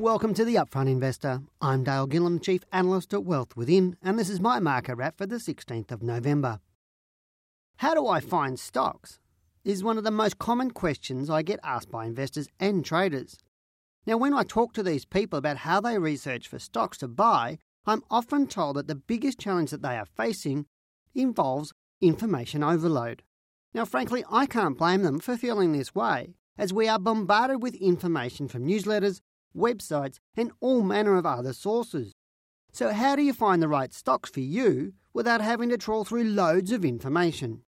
Welcome to the Upfront Investor. I'm Dale Gillham, Chief Analyst at Wealth Within, and this is my market wrap for the 16th of November. How do I find stocks? Is one of the most common questions I get asked by investors and traders. Now, when I talk to these people about how they research for stocks to buy, I'm often told that the biggest challenge that they are facing involves information overload. Now, frankly, I can't blame them for feeling this way, as we are bombarded with information from newsletters, websites, and all manner of other sources. So, how do you find the right stocks for you without having to trawl through loads of information?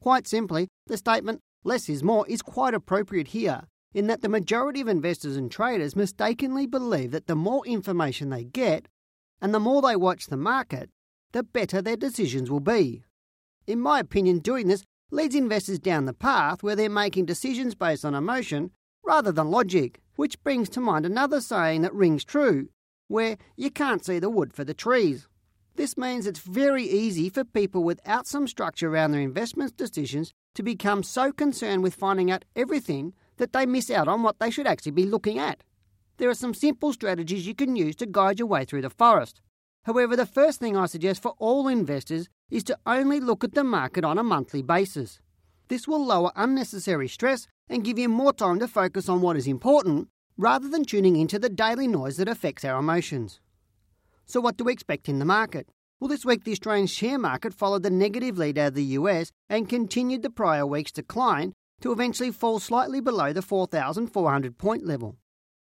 Quite simply, the statement less is more is quite appropriate here, in that the majority of investors and traders mistakenly believe that the more information they get and the more they watch the market, the better their decisions will be. In my opinion, doing this leads investors down the path where they're making decisions based on emotion rather than logic, which brings to mind another saying that rings true, where you can't see the wood for the trees. This means it's very easy for people without some structure around their investment decisions to become so concerned with finding out everything that they miss out on what they should actually be looking at. There are some simple strategies you can use to guide your way through the forest. However, the first thing I suggest for all investors is to only look at the market on a monthly basis. This will lower unnecessary stress and give you more time to focus on what is important rather than tuning into the daily noise that affects our emotions. So, what do we expect in the market? Well, this week the Australian share market followed the negative lead out of the US and continued the prior week's decline to eventually fall slightly below the 4,400 point level.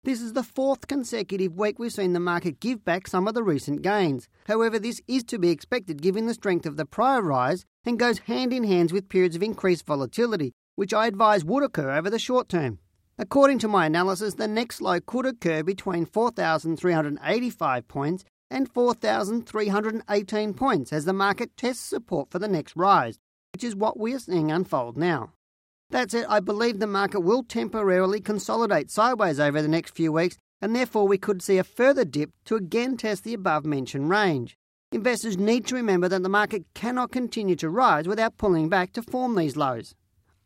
This is the fourth consecutive week we've seen the market give back some of the recent gains. However, this is to be expected given the strength of the prior rise and goes hand in hand with periods of increased volatility, which I advise would occur over the short term. According to my analysis, the next low could occur between 4,385 points and 4,318 points as the market tests support for the next rise, which is what we are seeing unfold now. That said, I believe the market will temporarily consolidate sideways over the next few weeks, and therefore we could see a further dip to again test the above mentioned range. Investors need to remember that the market cannot continue to rise without pulling back to form these lows.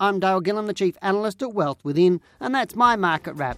I'm Dale Gillham, the Chief Analyst at Wealth Within, and that's my market wrap.